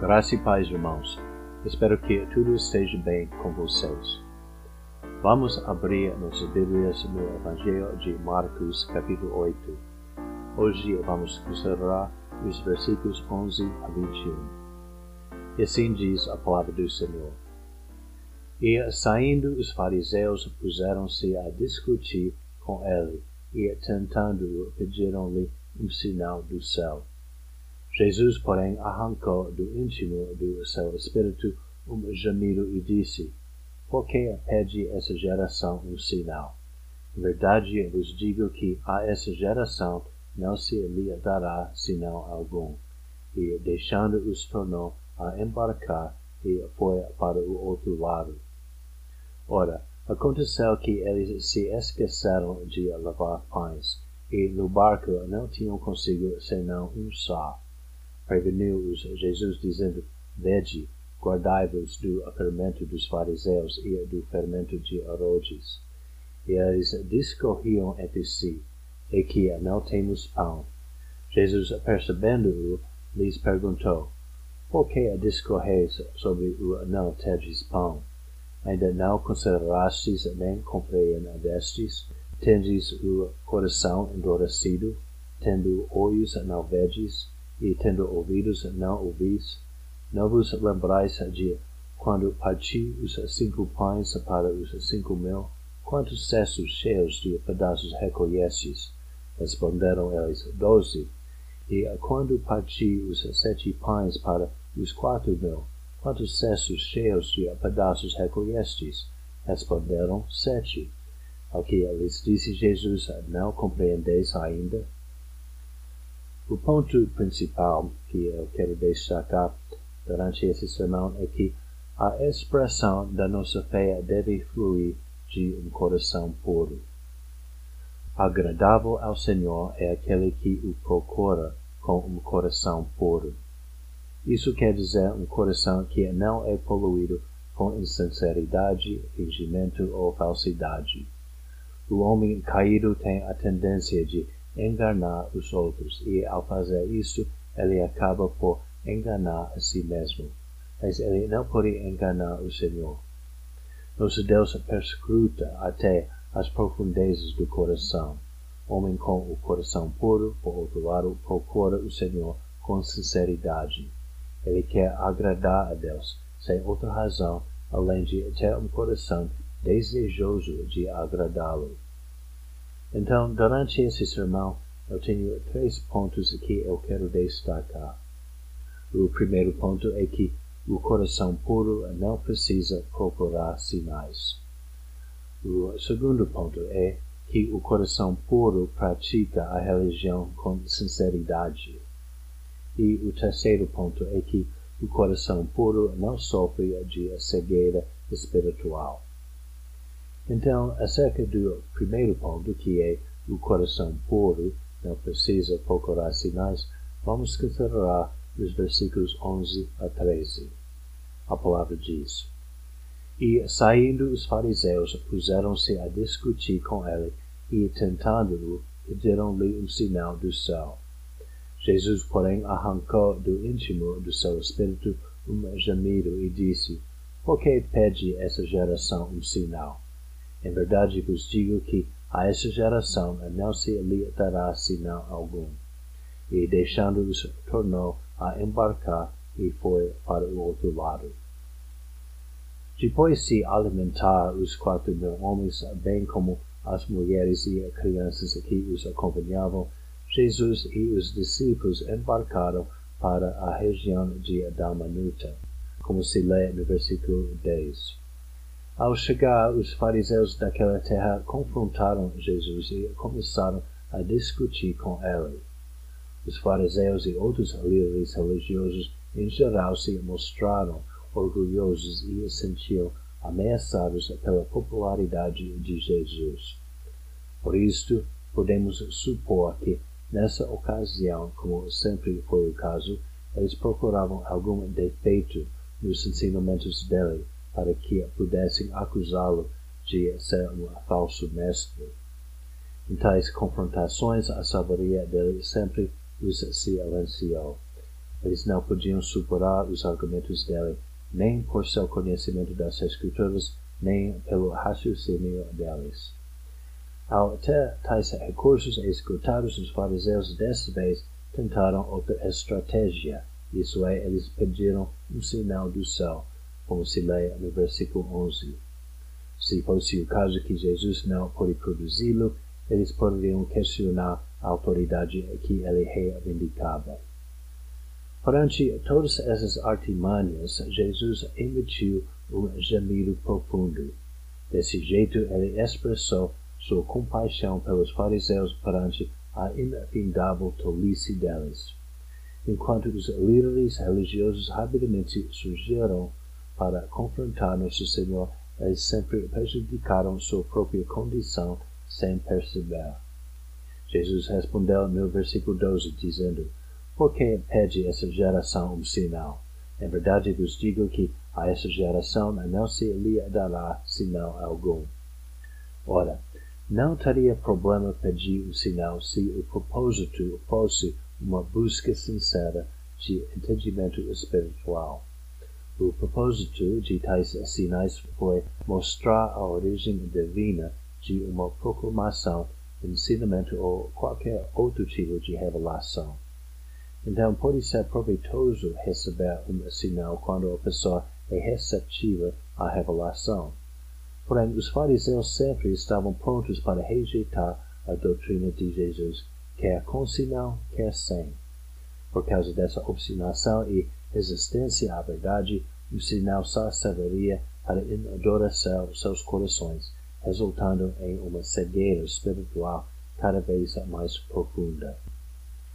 Graça e paz, irmãos. Espero que tudo esteja bem com vocês. Vamos abrir nossas Bíblias no Evangelho de Marcos, capítulo 8. Hoje vamos considerar os versículos 11 a 21. E assim diz a palavra do Senhor. E saindo os fariseus puseram-se a discutir com ele e tentando pediram-lhe um sinal do céu. Jesus, porém, arrancou do íntimo do seu espírito um gemido e disse: Por que pede essa geração um sinal? Em verdade vos digo que a essa geração não se lhe dará sinal algum. E deixando-os tornou a embarcar e foi para o outro lado. Ora, aconteceu que eles se esqueceram de levar pães, e no barco não tinham consigo senão um só preveniu-os Jesus, dizendo: Vede, guardai-vos do fermento dos fariseus e do fermento de Herodes. E eles discorriam entre si, e que não temos pão. Jesus, percebendo-o, lhes perguntou: Por que discorreis sobre o não terdes pão? Ainda não considerastes nem compreendestes? Tendes o coração endurecido? Tendo olhos não vedes? E tendo ouvidos não ouvis? Não vos lembrais de quando parti os cinco pães para os cinco mil? Quantos cestos cheios de pedaços recolhestes? Responderam eles, doze. E quando parti os sete pães para os quatro mil? Quantos cestos cheios de pedaços recolhestes? Responderam, sete. Ao que lhes disse Jesus, não compreendeis ainda? O ponto principal que eu quero destacar durante esse sermão é que a expressão da nossa fé deve fluir de um coração puro. Agradável ao Senhor é aquele que o procura com um coração puro. Isso quer dizer um coração que não é poluído com insinceridade, fingimento ou falsidade. O homem caído tem a tendência de enganar os outros, e ao fazer isso, ele acaba por enganar a si mesmo. Mas ele não pode enganar o Senhor. Nosso Deus perscruta até as profundezas do coração. Homem com o coração puro, por outro lado, procura o Senhor com sinceridade. Ele quer agradar a Deus, sem outra razão, além de ter um coração desejoso de agradá-lo. Então, durante esse sermão, eu tenho três pontos que eu quero destacar. O primeiro ponto é que o coração puro não precisa procurar sinais. O segundo ponto é que o coração puro pratica a religião com sinceridade. E o terceiro ponto é que o coração puro não sofre de cegueira espiritual. Então, acerca do primeiro ponto, que é o coração puro, não precisa procurar sinais, vamos considerar os versículos 11 a 13. A palavra diz: E saindo os fariseus, puseram-se a discutir com ele, e tentando-o, pediram-lhe um sinal do céu. Jesus, porém, arrancou do íntimo do seu espírito um gemido e disse: Por que pede essa geração um sinal? Em verdade vos digo que a essa geração não se lhe dará sinal algum. E deixando-os, tornou a embarcar e foi para o outro lado. Depois de alimentar os quatro mil homens, bem como as mulheres e crianças que os acompanhavam, Jesus e os discípulos embarcaram para a região de Dalmanuta, como se lê no versículo 10. Ao chegar, os fariseus daquela terra confrontaram Jesus e começaram a discutir com ele. Os fariseus e outros líderes religiosos em geral se mostraram orgulhosos e sentiam ameaçados pela popularidade de Jesus. Por isto, podemos supor que, nessa ocasião, como sempre foi o caso, eles procuravam algum defeito nos ensinamentos dele para que pudessem acusá-lo de ser um falso mestre. Em tais confrontações, a sabedoria dele sempre os silenciou. Eles não podiam superar os argumentos dele, nem por seu conhecimento das Escrituras, nem pelo raciocínio deles. Ao ter tais recursos escutados, os fariseus desta vez tentaram outra estratégia, isso é, eles pediram um sinal do céu, como se lê no versículo 11. Se fosse o caso que Jesus não pôde produzi-lo, eles poderiam questionar a autoridade que ele reivindicava. Perante todas essas artimanhas, Jesus emitiu um gemido profundo. Desse jeito, ele expressou sua compaixão pelos fariseus perante a infindável tolice deles. Enquanto os líderes religiosos rapidamente surgiram para confrontar Nosso Senhor, eles sempre prejudicaram sua própria condição sem perceber. Jesus respondeu no versículo 12, dizendo, Por que pede essa geração um sinal? Em verdade vos digo que a essa geração não se lhe dará sinal algum. Ora, não teria problema pedir um sinal se o propósito fosse uma busca sincera de entendimento espiritual. O propósito de tais sinais foi mostrar a origem divina de uma proclamação, ensinamento ou qualquer outro tipo de revelação. Então, pode ser proveitoso receber um sinal quando a pessoa é receptiva à revelação. Porém, os fariseus sempre estavam prontos para rejeitar a doutrina de Jesus, quer com sinal, quer sem. Por causa dessa obstinação e resistência à verdade, o sinal serviria para endurecer seus corações, resultando em uma cegueira espiritual cada vez mais profunda.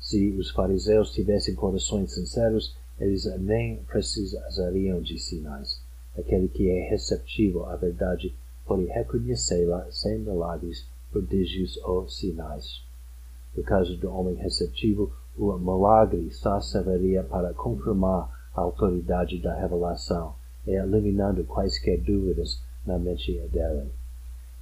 Se os fariseus tivessem corações sinceros, eles nem precisariam de sinais. Aquele que é receptivo à verdade pode reconhecê-la sem milagres, prodígios ou sinais. No caso do homem receptivo, o milagre só serviria para confirmar a autoridade da revelação e eliminando quaisquer dúvidas na mente dele.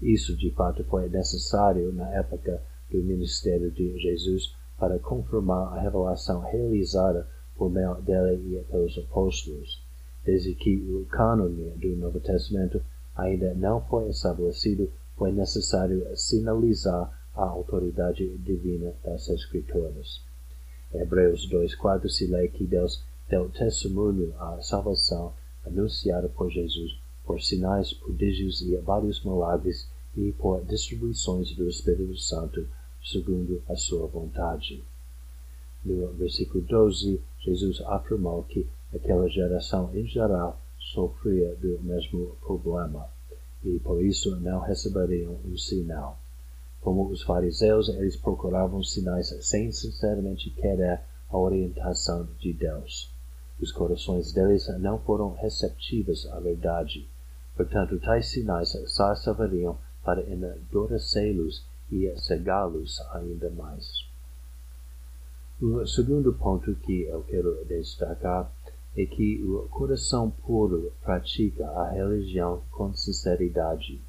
Isso de fato foi necessário na época do ministério de Jesus para confirmar a revelação realizada por meio dele e pelos apóstolos desde que o cânone do Novo Testamento ainda não foi estabelecido, foi necessário sinalizar a autoridade divina das Escrituras. Hebreus 2,4 se lê que Deus deu testemunho à salvação anunciada por Jesus por sinais, prodígios e vários milagres e por distribuições do Espírito Santo segundo a sua vontade. No versículo 12, Jesus afirmou que aquela geração em geral sofria do mesmo problema e por isso não receberiam um sinal. Como os fariseus, eles procuravam sinais sem sinceramente querer a orientação de Deus. Os corações deles não foram receptivos à verdade. Portanto, tais sinais só serviriam para endurecê-los e cegá-los ainda mais. O segundo ponto que eu quero destacar é que o coração puro pratica a religião com sinceridade.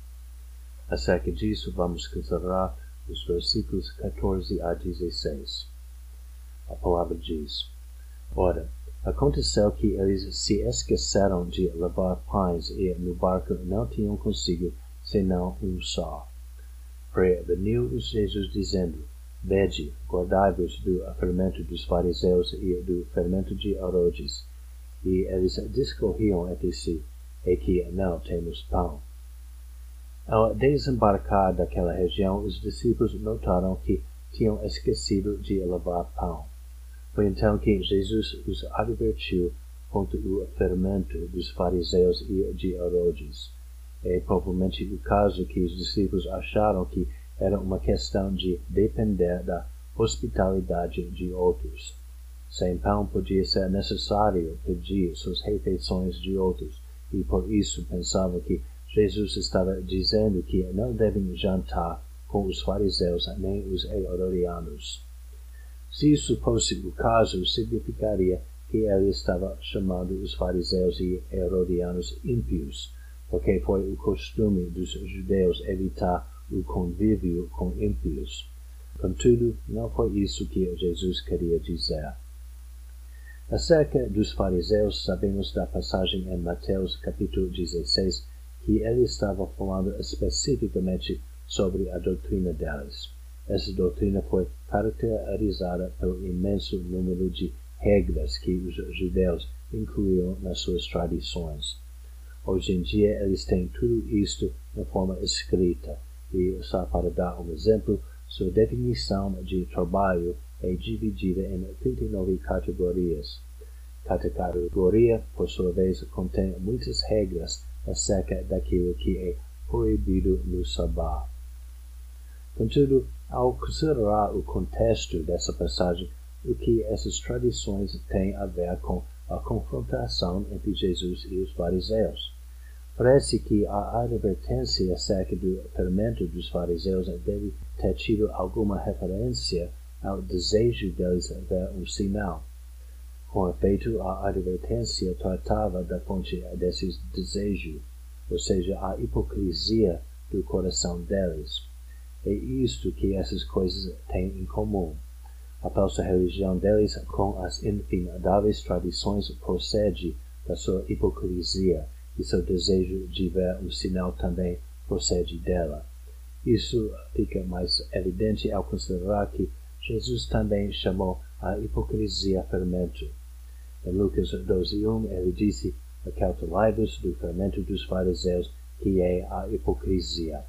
Acerca disso, vamos considerar os versículos 14 a 16. A palavra diz: Ora, aconteceu que eles se esqueceram de levar pães e no barco não tinham consigo senão um só. Preveniu-os Jesus dizendo: Vede, guardai-vos do fermento dos fariseus e do fermento de Herodes e eles discorriam entre si, e que não temos pão. Ao desembarcar daquela região, os discípulos notaram que tinham esquecido de levar pão. Foi então que Jesus os advertiu contra o fermento dos fariseus e de Herodes. É provavelmente o caso que os discípulos acharam que era uma questão de depender da hospitalidade de outros. Sem pão podia ser necessário pedir suas refeições de outros, e por isso pensava que Jesus estava dizendo que não devem jantar com os fariseus nem os herodianos. Se isso fosse o caso, significaria que ele estava chamando os fariseus e herodianos ímpios, porque foi o costume dos judeus evitar o convívio com ímpios. Contudo, não foi isso que Jesus queria dizer. Acerca dos fariseus, sabemos da passagem em Mateus capítulo 16 que ele estava falando especificamente sobre a doutrina deles. Essa doutrina foi caracterizada pelo imenso número de regras que os judeus incluíam nas suas tradições. Hoje em dia eles têm tudo isto em forma escrita, e só para dar um exemplo, sua definição de trabalho é dividida em 39 categorias. Cada categoria, por sua vez, contém muitas regras acerca daquilo que é proibido no sabá. Contudo, ao considerar o contexto dessa passagem, o que essas tradições têm a ver com a confrontação entre Jesus e os fariseus. Parece que a advertência acerca do fermento dos fariseus deve ter tido alguma referência ao desejo deles ver um sinal. Com efeito, a advertência tratava da fonte desses desejos, ou seja, a hipocrisia do coração deles. É isto que essas coisas têm em comum. A falsa religião deles, com as infindáveis tradições, procede da sua hipocrisia, e seu desejo de ver um sinal também procede dela. Isso fica mais evidente ao considerar que Jesus também chamou a hipocrisia fermento. Lucas 12.1 ele disse, acautelai-vos do fermento dos fariseus, que é a hipocrisia.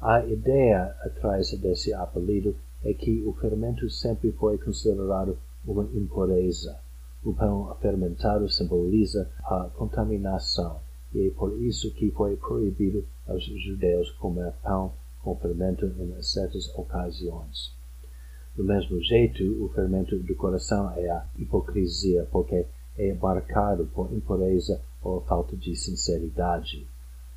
A ideia atrás desse apelido é que o fermento sempre foi considerado uma impureza. O pão fermentado simboliza a contaminação, e é por isso que foi proibido aos judeus comer pão com fermento em certas ocasiões. Do mesmo jeito, o fermento do coração é a hipocrisia, porque é marcado por impureza ou falta de sinceridade.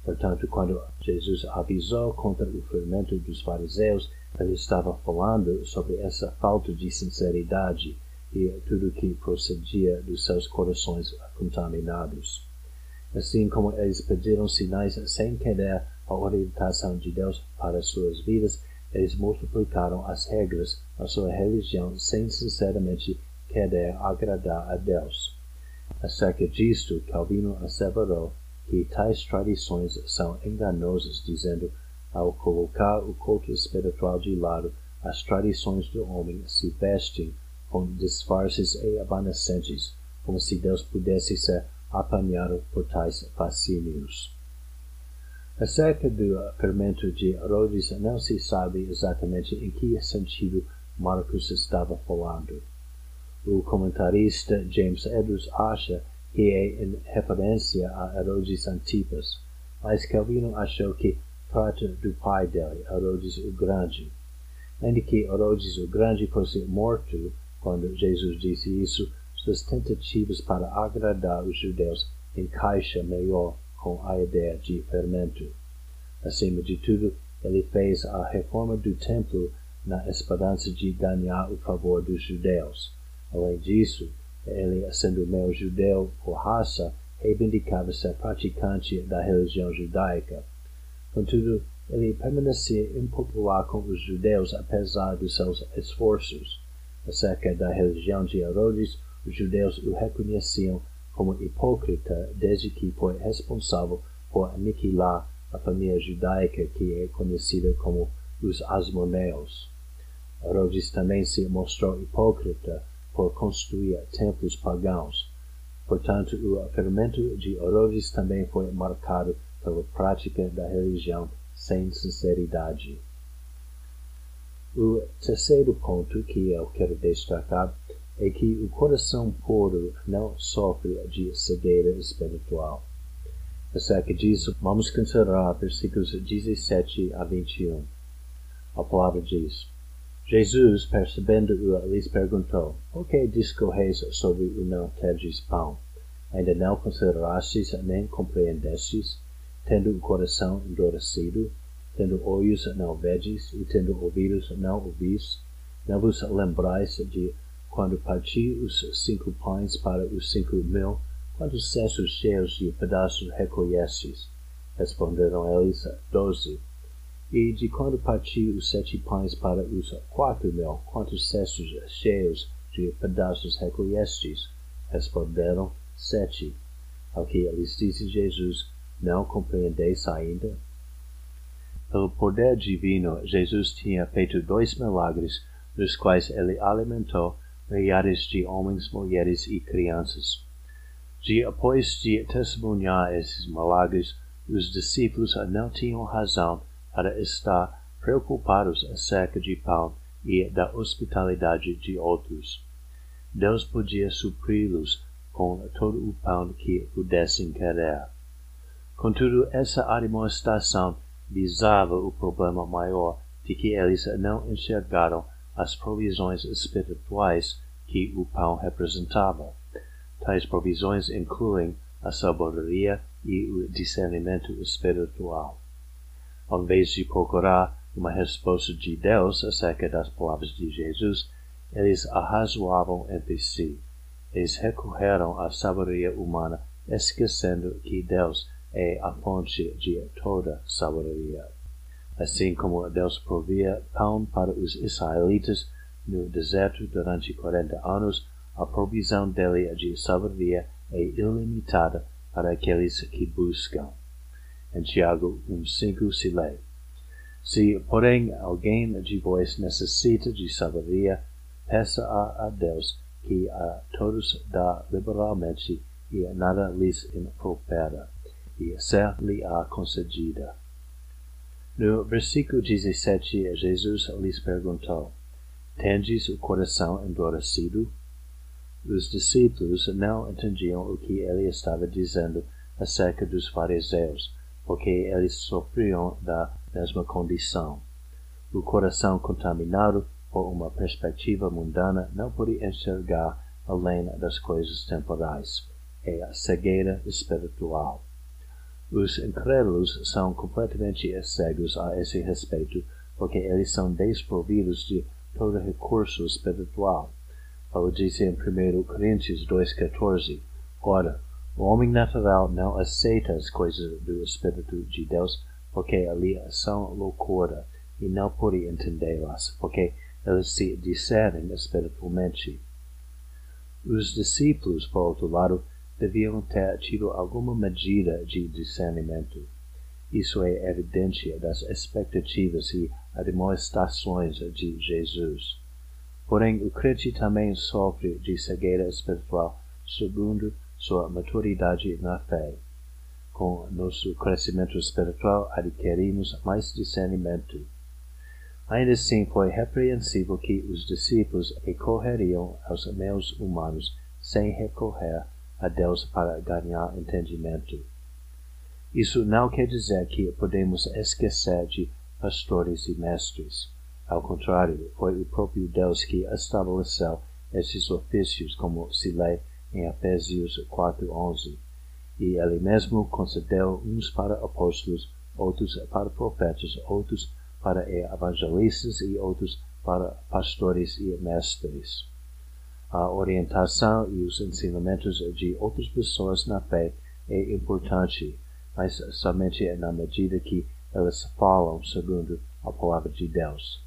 Portanto, quando Jesus avisou contra o fermento dos fariseus, ele estava falando sobre essa falta de sinceridade e tudo que procedia dos seus corações contaminados. Assim como eles pediram sinais sem querer a orientação de Deus para suas vidas, eles multiplicaram as regras da sua religião sem sinceramente querer agradar a Deus. Acerca disto, Calvino asseverou que tais tradições são enganosas, dizendo, ao colocar o culto espiritual de lado, as tradições do homem se vestem com disfarces e evanescentes, como se Deus pudesse ser apanhado por tais fascínios. Acerca do fermento de Herodes não se sabe exatamente em que sentido Marcos estava falando. O comentarista James Edwards acha que é em referência a Herodes Antipas, mas Calvino achou que trata do pai dele, Herodes o Grande. Ainda que Herodes o Grande fosse morto quando Jesus disse isso, suas tentativas para agradar os judeus encaixa melhor com a ideia de fermento. Acima de tudo, ele fez a reforma do templo na esperança de ganhar o favor dos judeus. Além disso, ele, sendo meu judeu por raça, reivindicava ser praticante da religião judaica. Contudo, ele permanecia impopular com os judeus apesar dos seus esforços. Acerca da religião de Herodes, os judeus o reconheciam como hipócrita desde que foi responsável por aniquilar a família judaica que é conhecida como os Asmoneus. Herodes também se mostrou hipócrita por construir templos pagãos. Portanto, o fermento de Herodes também foi marcado pela prática da religião sem sinceridade. O terceiro ponto que eu quero destacar é que o coração puro não sofre de cegueira espiritual. Acerca disso, vamos considerar versículos 17 a 21. A palavra diz: Jesus, percebendo-o, lhes perguntou: Por que discorreis sobre o não terdes pão? Ainda não considerastes nem compreendestes, tendo o coração endurecido, tendo olhos não vedes e tendo ouvidos não ouvis? Não vos lembrais de quando parti os cinco pães para os cinco mil, quantos cestos cheios de pedaços recolhestes? Responderam eles, doze. E de quando parti os sete pães para os quatro mil, quantos cestos cheios de pedaços recolhestes? Responderam, sete. Ao que eles disse Jesus, não compreendeis ainda? Pelo poder divino, Jesus tinha feito dois milagres, nos quais ele alimentou milhares de homens, mulheres e crianças. De após de testemunhar esses milagres, os discípulos não tinham razão para estar preocupados acerca de pão e da hospitalidade de outros. Deus podia supri-los com todo o pão que pudessem querer. Contudo, essa admoestação visava o problema maior de que eles não enxergaram as provisões espirituais que o pão representava. Tais provisões incluem a sabedoria e o discernimento espiritual. Ao invés de procurar uma resposta de Deus acerca das palavras de Jesus, eles arrazoavam entre si. Eles recorreram à sabedoria humana, esquecendo que Deus é a fonte de toda sabedoria. Assim como Deus provia pão para os israelitas no deserto durante quarenta anos, a provisão dele de sabedoria é ilimitada para aqueles que buscam. Em Tiago 1,5 se lê. Se, porém, alguém de vós necessita de sabedoria, peça a, a Deus, que a todos dá liberalmente e nada lhes impropera, e ser-lhe-á concedida. No versículo 17, Jesus lhes perguntou, Tendes o coração endurecido? Os discípulos não entendiam o que ele estava dizendo acerca dos fariseus, porque eles sofriam da mesma condição. O coração contaminado por uma perspectiva mundana não pode enxergar além das coisas temporais. É a cegueira espiritual. Os incrédulos são completamente cegos a esse respeito, porque eles são desprovidos de todo recurso espiritual. Paulo disse em 1 Coríntios 2,14: Ora, o homem natural não aceita as coisas do Espírito de Deus, porque ali são loucura, e não pode entendê-las, porque eles se discernem espiritualmente. Os discípulos, por outro lado, deviam ter tido alguma medida de discernimento. Isso é evidente das expectativas e admoestações de Jesus. Porém, o crente também sofre de cegueira espiritual segundo sua maturidade na fé. Com nosso crescimento espiritual, adquirimos mais discernimento. Ainda assim, foi repreensível que os discípulos recorreriam aos meios humanos sem recorrer a Deus para ganhar entendimento. Isso não quer dizer que podemos esquecer de pastores e mestres. Ao contrário, foi o próprio Deus que estabeleceu esses ofícios, como se lê em Efésios 4:11. E ele mesmo concedeu uns para apóstolos, outros para profetas, outros para evangelistas e outros para pastores e mestres. A orientação e os ensinamentos de outras pessoas na fé é importante, mas somente na medida que elas falam segundo a palavra de Deus.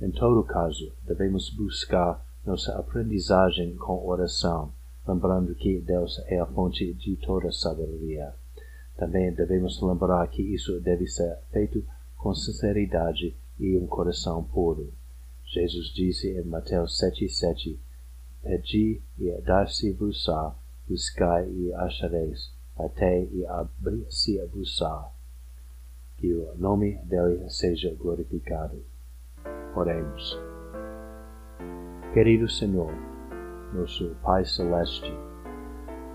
Em todo caso, devemos buscar nossa aprendizagem com oração, lembrando que Deus é a fonte de toda sabedoria. Também devemos lembrar que isso deve ser feito com sinceridade e um coração puro. Jesus disse em Mateus 7,7: Pedi e dar-se-vos-á, buscai e achareis, batei e abrir-se-vos-á. Que o nome dele seja glorificado. Oremos. Querido Senhor, nosso Pai Celeste.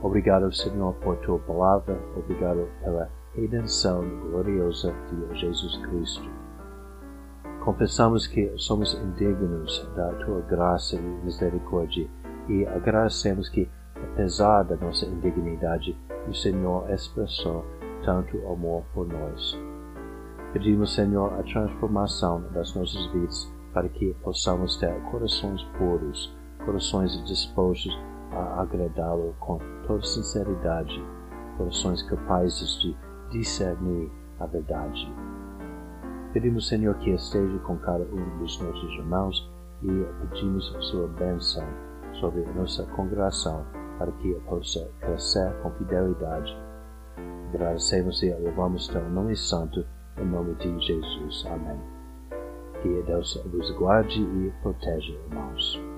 Obrigado, Senhor, por tua palavra, obrigado pela redenção gloriosa de Jesus Cristo. Confessamos que somos indignos da tua graça e misericórdia e agradecemos que, apesar da nossa indignidade, o Senhor expressou tanto amor por nós. Pedimos, Senhor, a transformação das nossas vidas para que possamos ter corações puros corações dispostos a agradá-lo com toda sinceridade, corações capazes de discernir a verdade. Pedimos, Senhor, que esteja com cada um dos nossos irmãos e pedimos sua bênção sobre nossa congregação para que possa crescer com fidelidade. Agradecemos e louvamos teu nome santo, em nome de Jesus. Amém. Que Deus vos guarde e proteja, irmãos.